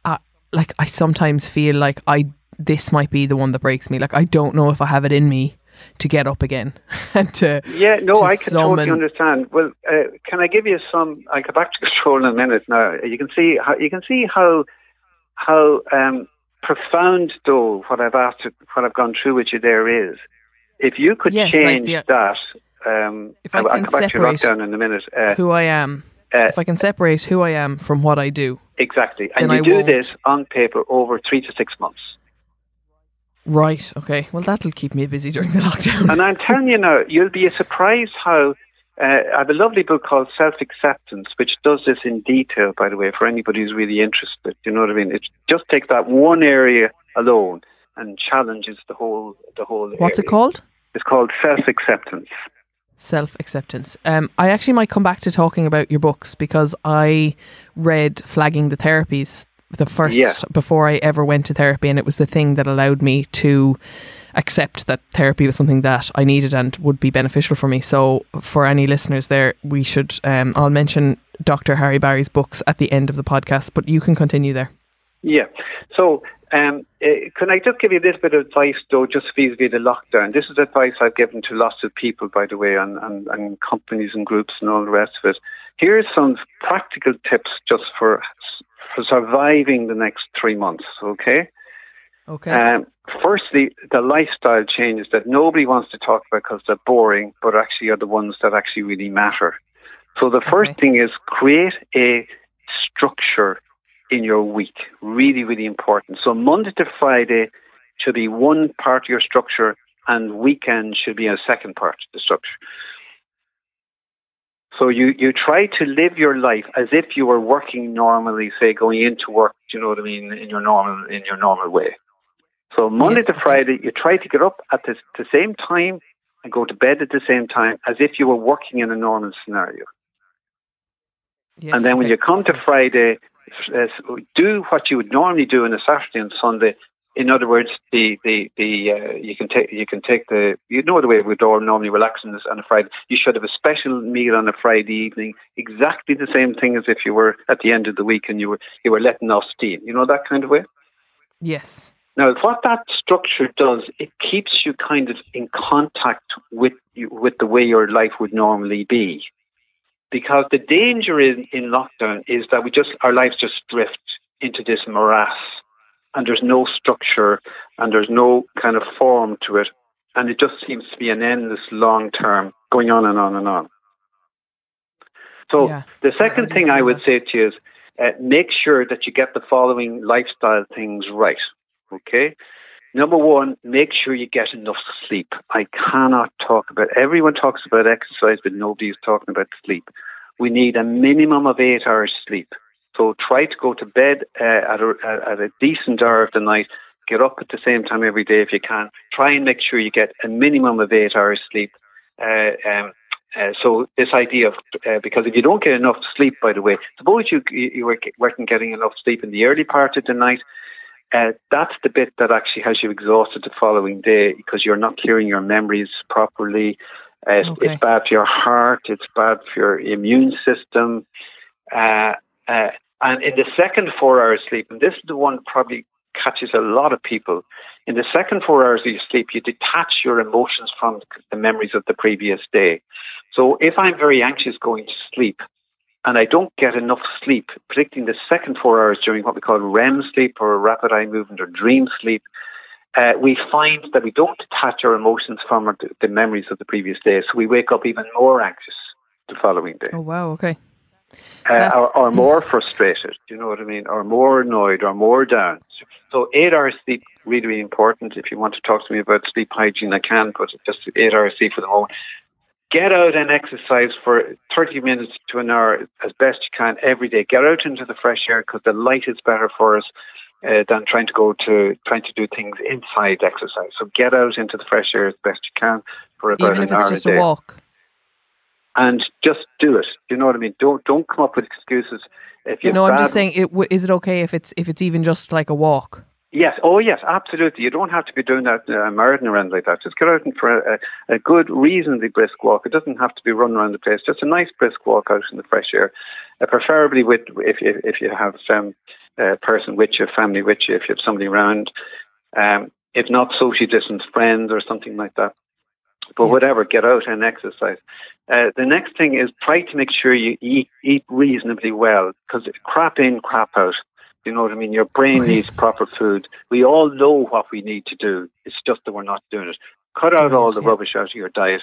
uh, like I sometimes feel like I, this might be the one that breaks me. Like I don't know if I have it in me to get up again and to, Yeah, no, to I can totally understand. Well, uh, can I give you some? I'll go back to control in a minute. Now you can see how you can see how how um, profound though what I've asked, what I've gone through with you there is. If you could Yes, like change the- that, um, If I I'll, I'll can go back to lockdown in a minute. Uh, who I am. uh, If I can separate who I am from what I do, exactly, and you I do won't. this on paper over three to six months. Right? Okay, well that'll keep me busy during the lockdown. And I'm telling you now, you'll be surprised how. Uh, I have a lovely book called Self Acceptance, which does this in detail, by the way, for anybody who's really interested. You know what I mean? It just takes that one area alone and challenges the whole the whole. What's it called? It's called Self Acceptance. Self acceptance. Um, I actually might come back to talking about your books because I read Flagging the Therapies the first Yeah. before I ever went to therapy, and it was the thing that allowed me to accept that therapy was something that I needed and would be beneficial for me. So, for any listeners there, we should. Um, I'll mention Dr. Harry Barry's books at the end of the podcast, but you can continue there. Yeah. So, um, uh, can I just give you this bit of advice, though, just vis-a-vis the lockdown? This is advice I've given to lots of people, by the way, and, and, and companies and groups and all the rest of it. Here's some practical tips just for for surviving the next three months. Okay. Okay. Um, firstly, the lifestyle changes that nobody wants to talk about because they're boring, but actually are the ones that actually really matter. So the first Okay. thing is create a structure in your week. Really, really important. So Monday to Friday should be one part of your structure, and weekend should be a second part of the structure. So you, you try to live your life as if you were working normally, say going into work, do you know what I mean, in your normal in your normal way. So Monday Yes, to. Friday, you try to get up at the, the same time and go to bed at the same time as if you were working in a normal scenario. Yes, and then when okay. you come to Friday, uh, do what you would normally do on a Saturday and Sunday. In other words, the the the uh, you can take you can take the you know the way we would all normally relax on, this, on a Friday. You should have a special meal on a Friday evening, exactly the same thing as if you were at the end of the week and you were you were letting off steam. You know that kind of way. yes. Now, what that structure does, it keeps you kind of in contact with you, with the way your life would normally be. Because the danger in, in lockdown is that we just our lives just drift into this morass, and there's no structure and there's no kind of form to it, and it just seems to be an endless long term going on and on and on. So Yeah. the second thing I would that. say to you is uh, make sure that you get the following lifestyle things right. Okay. Number one, make sure you get enough sleep. I cannot talk about, everyone talks about exercise, but nobody's talking about sleep. We need a minimum of eight hours sleep. So try to go to bed uh, at, a, at a decent hour of the night. Get up at the same time every day if you can. Try and make sure you get a minimum of eight hours sleep. Uh, um, uh, so this idea of uh, because if you don't get enough sleep, by the way, suppose you you were weren't getting enough sleep in the early part of the night, uh, that's the bit that actually has you exhausted the following day because you're not clearing your memories properly. Uh, Okay. it's bad for your heart. It's bad for your immune system. And in the second four hours sleep, and this is the one probably catches a lot of people. In the second four hours of your sleep, you detach your emotions from the memories of the previous day. So if I'm very anxious going to sleep, and I don't get enough sleep, predicting the second four hours during what we call REM sleep or rapid eye movement or dream sleep, uh, we find that we don't detach our emotions from the memories of the previous day. So we wake up even more anxious the following day, Oh wow. Okay. Uh, or, or more frustrated. Do you know what I mean? Or more annoyed, or more down. So eight hours sleep really, really important. If you want to talk to me about sleep hygiene, I can, but just eight hours sleep for the moment get out and exercise for 30 minutes to an hour as best you can every day. Get out into the fresh air because the light is better for us uh, than trying to go to trying to do things inside exercise. So get out into the fresh air as best you can for about Even an if hour it's just a day, a walk. And just do it. You know what I mean? Don't don't come up with excuses. If you No, I'm just saying. It, is it okay if it's if it's even just like a walk? Yes. Oh, yes. Absolutely. You don't have to be doing that uh, marathon around like that. Just get out and for a, a good, reasonably brisk walk. It doesn't have to be run around the place. Just a nice brisk walk out in the fresh air, uh, preferably with if if, if you have um, a person with you, family with you, if you have somebody around. Um, if not socially distanced friends or something like that. But whatever, get out and exercise. Uh, the next thing is try to make sure you eat eat reasonably well because crap in, crap out. You know what I mean? Your brain Okay. needs proper food. We all know what we need to do. It's just that we're not doing it. Cut out all the yeah. rubbish out of your diet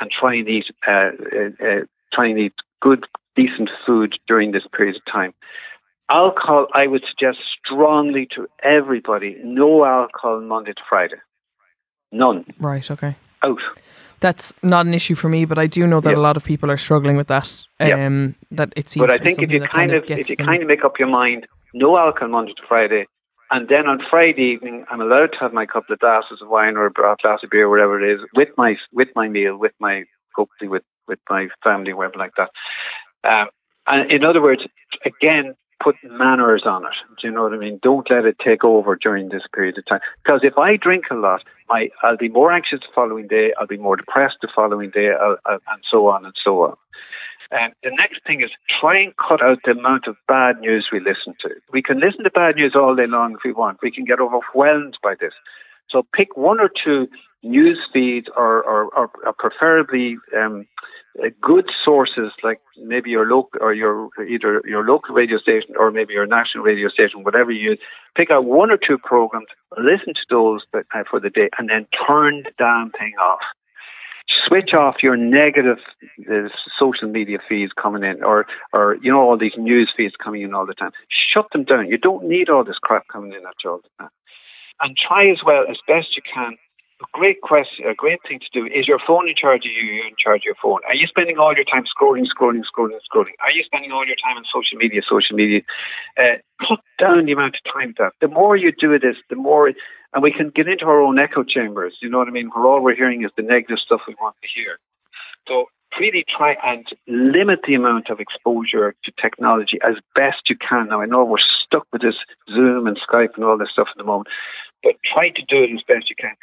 and try and eat uh, uh, uh, try and eat good, decent food during this period of time. Alcohol, I would suggest strongly to everybody: no alcohol Monday to Friday. None. Right. Okay. Out. That's not an issue for me, but I do know that Yeah. a lot of people are struggling with that. Yeah. Um, that it seems. But I think if you that kind of, if you them- kind of make up your mind, no alcohol Monday to Friday, and then on Friday evening I'm allowed to have my couple of glasses of wine or a glass of beer, whatever it is, with my with my meal, with my hopefully with with my family, whatever like that. Um, and in other words, again, put manners on it. Do you know what I mean? Don't let it take over during this period of time. Because if I drink a lot, I, I'll be more anxious the following day. I'll be more depressed the following day, I'll, I'll, and so on and so on. And the next thing is try and cut out the amount of bad news we listen to. We can listen to bad news all day long if we want. We can get overwhelmed by this. So pick one or two news feeds or, or, or, or preferably um, uh, good sources like maybe your local or your either your local radio station or maybe your national radio station, whatever you use. Pick out one or two programs, listen to those uh, for the day, and then turn the damn thing off. Switch off your negative uh, social media feeds coming in, or or you know all these news feeds coming in all the time. Shut them down. You don't need all this crap coming in at you all the time. And try as well as best you can great question, a great thing to do is your phone in charge of you, you in charge of your phone. Are you spending all your time scrolling, scrolling, scrolling, scrolling? Are you spending all your time on social media, social media? Uh, cut down the amount of time that. The more you do this, the more, and we can get into our own echo chambers, you know what I mean? Where all we're hearing is the negative stuff we want to hear. So really try and limit the amount of exposure to technology as best you can. Now, I know we're stuck with this Zoom and Skype and all this stuff at the moment, but try to do it as best you can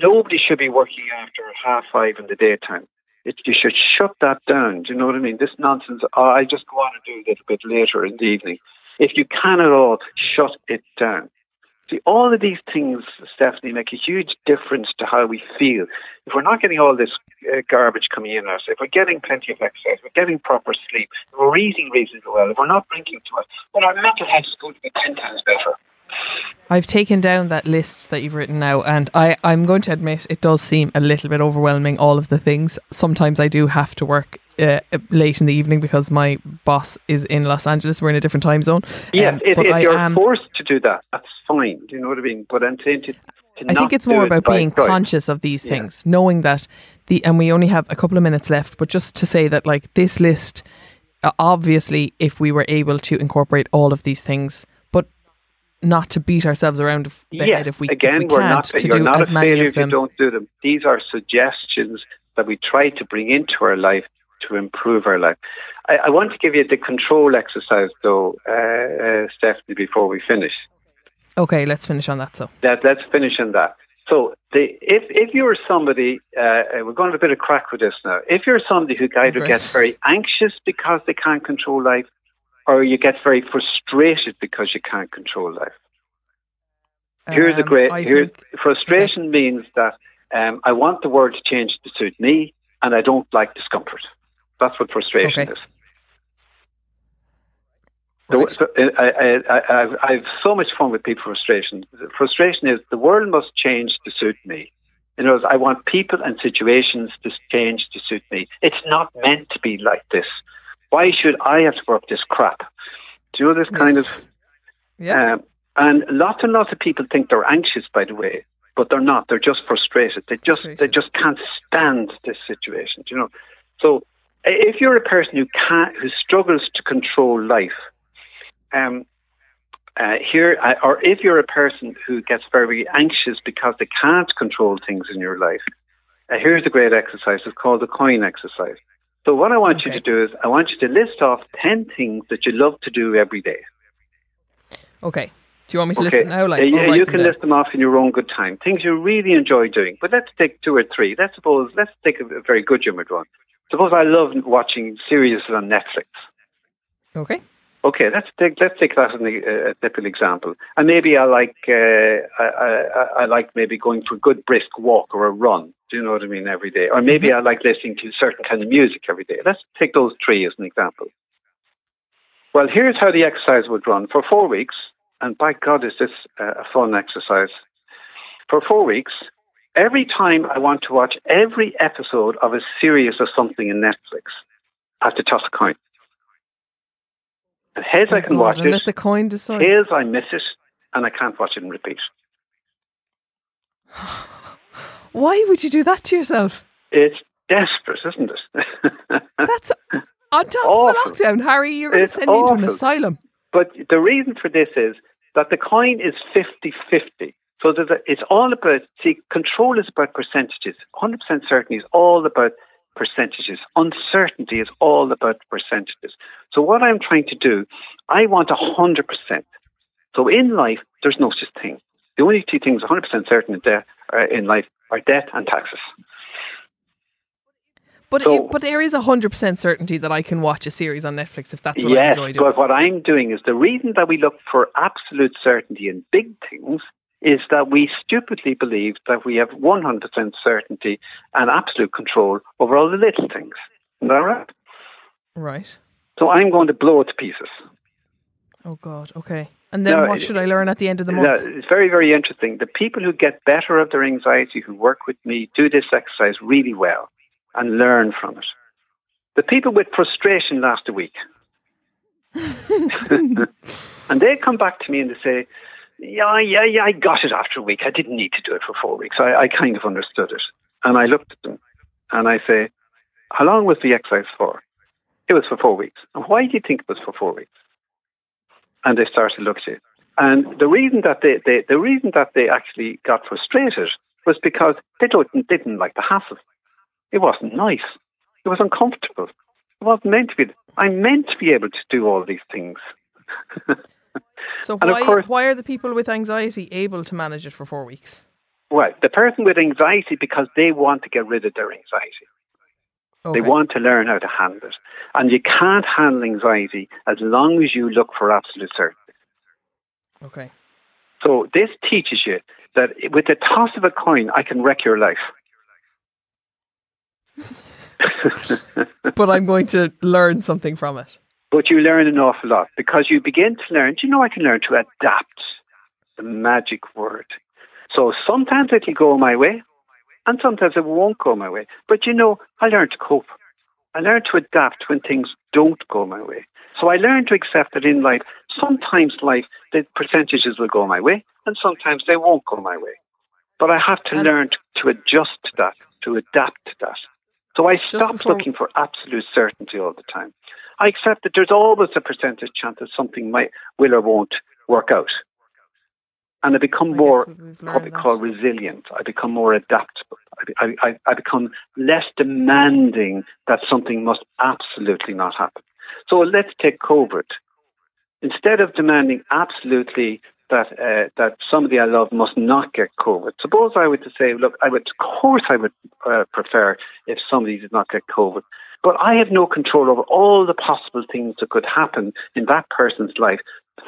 nobody should be working after half five in the daytime. It, you should shut that down. Do you know what I mean? This nonsense, oh, I just go on and do a little bit later in the evening. If you can at all, shut it down. See, all of these things, Stephanie, make a huge difference to how we feel. If we're not getting all this uh, garbage coming in us, if we're getting plenty of exercise, we're getting proper sleep, if we're eating reasonably well, if we're not drinking too much, then our mental health is going to be 10 times better. I've taken down that list that you've written now, and I, I'm going to admit it does seem a little bit overwhelming, all of the things. Sometimes I do have to work uh, late in the evening because my boss is in Los Angeles. We're in a different time zone. Yes, Um, if, but if I you're am- forced to do that, that's fine. Do you know what I mean? But I'm saying to, to I think it's more about by being conscious of these Yeah. things, knowing that the and we only have a couple of minutes left. But just to say that, like this list, uh, obviously, if we were able to incorporate all of these things, not to beat ourselves around the Yeah, head if we again, if we we're can't not. to You're do not as a failure if you don't do them. These are suggestions that we try to bring into our life to improve our life. I, I want to give you the control exercise, though, uh, uh, Stephanie, before we finish. Okay, let's finish on that. So Let, let's finish on that. So, the, if if you're somebody, uh, we're going to have a bit of crack with this now. If you're somebody who either Great. gets very anxious because they can't control life, or you get very frustrated because you can't control life. Here's a um, great. I Here's, think- frustration means that um, I want the world to change to suit me, and I don't like discomfort. That's what frustration Okay. is. Right. so, I, I, I, I've so much fun with people frustration. Frustration is the world must change to suit me. In other words, I want people and situations to change to suit me. It's not meant to be like this. Why should I have to work this crap? Do you know this kind of? Yeah. Um, and lots and lots of people think they're anxious, by the way, but they're not. They're just frustrated. They just they just can't stand this situation. do You know, so if you're a person who can't who struggles to control life, um, uh, here, uh, or if you're a person who gets very anxious because they can't control things in your life, uh, here's a great exercise. It's called the coin exercise. So what I want you to do is I want you to list off ten things that you love to do every day. Okay. Do you want me to list it now? Like, Uh, yeah, you can down? list them off in your own good time. Things you really enjoy doing. But let's take two or three. Let's suppose let's take a, a very good humoured one. Suppose I love watching series on Netflix. Okay. Okay, let's take let's take that as an, uh, a typical example. And maybe I like uh, I, I, I like maybe going for a good brisk walk or a run. Do you know what I mean? Every day, or maybe I like listening to certain kind of music every day. Let's take those three as an example. Well, here's how the exercise would run for four weeks. And by God, is this a fun exercise? For four weeks, every time I want to watch every episode of a series or something in Netflix, I have to toss a coin. And heads I Oh, can God, watch and it, let the coin decide. tails I miss it, and I can't watch it and repeat. Why would you do that to yourself? It's desperate, isn't it? That's on top of the lockdown, Harry. You're going to send me into an asylum. But the reason for this is that the coin is 50 50. So a, it's all about, see, control is about percentages. 100% certainty is all about percentages. Uncertainty is all about percentages. So what I'm trying to do, I want 100%. So in life, there's no such thing. The only two things 100% certain in, death, uh, in life are death and taxes. But So- it, but there is a hundred percent certainty that I can watch a series on Netflix if that's what I yes, enjoy doing. but what I'm doing is the reason that we look for absolute certainty in big things is that we stupidly believe that we have 100% certainty and absolute control over all the little things. Is that right? Right. So I'm going to blow it to pieces. Oh God. Okay. And then No, what should I learn at the end of the Now, month? it's very, very interesting. The people who get better of their anxiety, who work with me, do this exercise really well and learn from it. The people with frustration last a week. and they come back to me and they say, yeah, yeah, yeah, I got it after a week. I didn't need to do it for four weeks. I, I kind of understood it. And I looked at them and I say, how long was the exercise for? It was for four weeks. And why do you think it was for four weeks? And they started to look at it. And the reason that they, they the reason that they actually got frustrated was because they don't, didn't like the hassle. It wasn't nice. It was uncomfortable. It wasn't meant to be. I'm meant to be able to do all these things. So and of why course- why are the people with anxiety able to manage it for four weeks? Well, the person with anxiety because they want to get rid of their anxiety. Okay. They want to learn how to handle it. And you can't handle anxiety as long as you look for absolute certainty. Okay. So this teaches you that with the toss of a coin, I can wreck your life. But I'm going to learn something from it. But you learn an awful lot because you begin to learn. Do you know I can learn to adapt? The magic word. So sometimes it'll go my way, and sometimes it won't go my way. But you know, I learn to cope. I learn to adapt when things don't go my way. So I learn to accept that in life, sometimes life the percentages will go my way, and sometimes they won't go my way. But I have to And- learn to, to adjust to that, to adapt to that. So I stopped before- looking for absolute certainty all the time. I accept that there's always a percentage chance that something might will or won't work out. And I become I more what we call resilient. I become more adaptable. I, I, I, I become less demanding that something must absolutely not happen. So let's take COVID. Instead of demanding absolutely that uh, that somebody I love must not get COVID. Suppose I were to say, look, I would, of course, I would uh, prefer if somebody did not get COVID, but I have no control over all the possible things that could happen in that person's life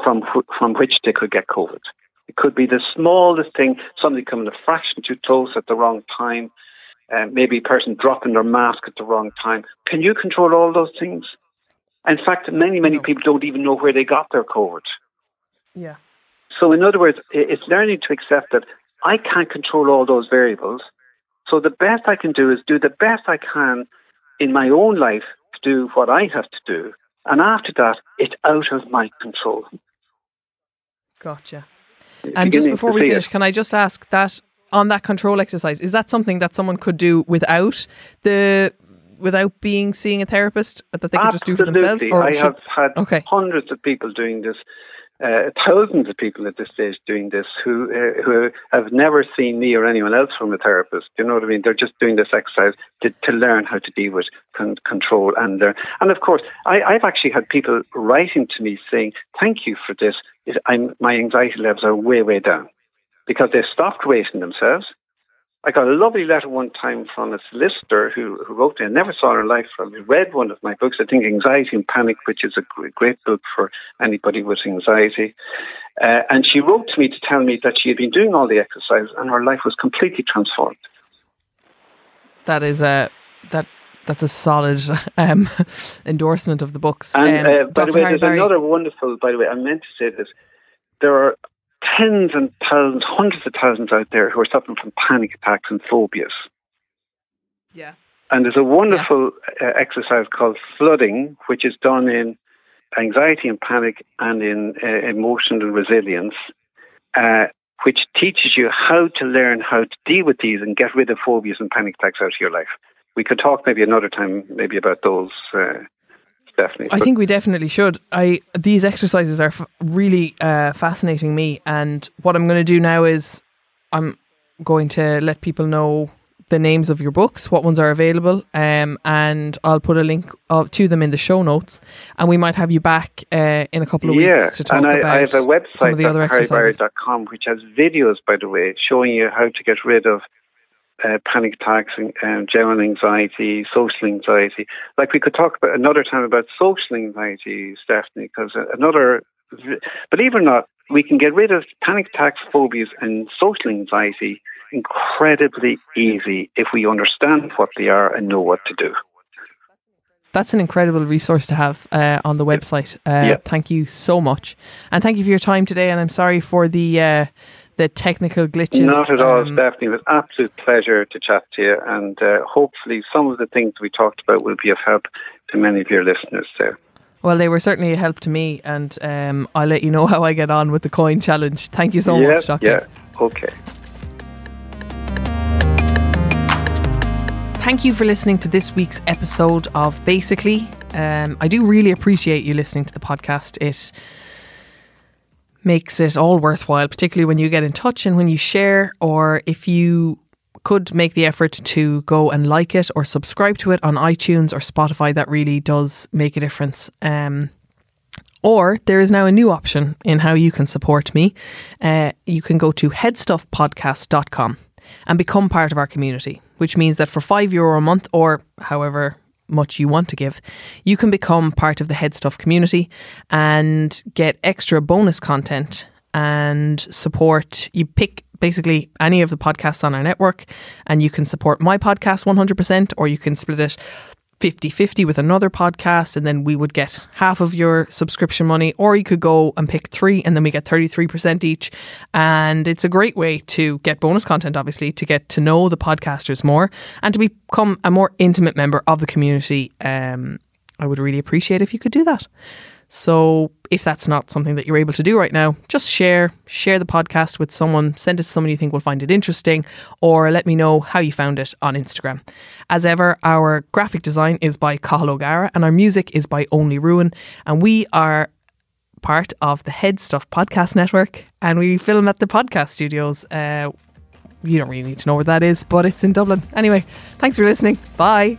from from which they could get COVID. It could be the smallest thing, somebody coming a fraction too close at the wrong time, uh, maybe a person dropping their mask at the wrong time. Can you control all those things? In fact, many, many no. people don't even know where they got their COVID. Yeah. So, in other words, it's learning to accept that I can't control all those variables. So, the best I can do is do the best I can in my own life to do what I have to do. And after that, it's out of my control. Gotcha. And just before we finish, it. can I just ask that on that control exercise, is that something that someone could do without the without being seeing a therapist that they could just do for themselves? Or I should, have had okay. hundreds of people doing this uh, thousands of people at this stage doing this who uh, who have never seen me or anyone else from a therapist. You know what I mean? They're just doing this exercise to, to learn how to deal with con- control and learn. And of course, I, I've actually had people writing to me saying, "Thank you for this. I'm, my anxiety levels are way way down." Because they've stopped rating themselves, I got a lovely letter one time from a solicitor who, who wrote me. I never saw her in life. I read one of my books, I think Anxiety and Panic, which is a great book for anybody with anxiety. Uh, and she wrote to me to tell me that she had been doing all the exercise and her life was completely transformed. That is a that that's a solid um, endorsement of the books. And um, uh, by Dr. the way, Harry there's Barry. another wonderful. By the way, I meant to say this. There are tens and thousands, hundreds of thousands out there who are suffering from panic attacks and phobias. Yeah. And there's a wonderful yeah. uh, exercise called flooding, which is done in anxiety and panic and in uh, emotional resilience, uh, which teaches you how to learn how to deal with these and get rid of phobias and panic attacks out of your life. We could talk maybe another time, maybe about those uh, definitely. I think we definitely should. I these exercises are f- really uh, fascinating me, and what I'm going to do now is I'm going to let people know the names of your books, what ones are available, um, and I'll put a link of, to them in the show notes. And we might have you back uh, in a couple of yeah, weeks to talk and I, about I have a website, some of the other exercises. which has videos, by the way, showing you how to get rid of uh, panic attacks and um, general anxiety, social anxiety. Like we could talk about another time about social anxiety, Stephanie, because another, believe it or not, we can get rid of panic attacks, phobias, and social anxiety incredibly easy if we understand what they are and know what to do. That's an incredible resource to have uh, on the website. Uh, yeah. Thank you so much, and thank you for your time today. And I'm sorry for the uh, the technical glitches. Not at all, um, Stephanie. It was an absolute pleasure to chat to you, and uh, hopefully, some of the things we talked about will be of help to many of your listeners there. Well, they were certainly a help to me, and um, I'll let you know how I get on with the coin challenge. Thank you so yeah, much, Doctor. Yeah, okay. Thank you for listening to this week's episode of Basically. Um, I do really appreciate you listening to the podcast. It makes it all worthwhile, particularly when you get in touch and when you share, or if you could make the effort to go and like it or subscribe to it on iTunes or Spotify, that really does make a difference. Um, or there is now a new option in how you can support me. Uh, you can go to headstuffpodcast.com and become part of our community, which means that for five euro a month or however much you want to give, you can become part of the Head Stuff community and get extra bonus content and support. You pick basically any of the podcasts on our network and you can support my podcast 100% or you can split it 50 50 with another podcast, and then we would get half of your subscription money, or you could go and pick three, and then we get 33% each. And it's a great way to get bonus content, obviously, to get to know the podcasters more and to become a more intimate member of the community. Um, I would really appreciate if you could do that. So if that's not something that you're able to do right now, just share share the podcast with someone, send it to someone you think will find it interesting, or let me know how you found it on Instagram. As ever, our graphic design is by Cathal O'Gara and our music is by Only Ruin, and we are part of the Head Stuff Podcast Network, and we film at the podcast studios. Uh, you don't really need to know where that is, but it's in Dublin. Anyway, thanks for listening. Bye.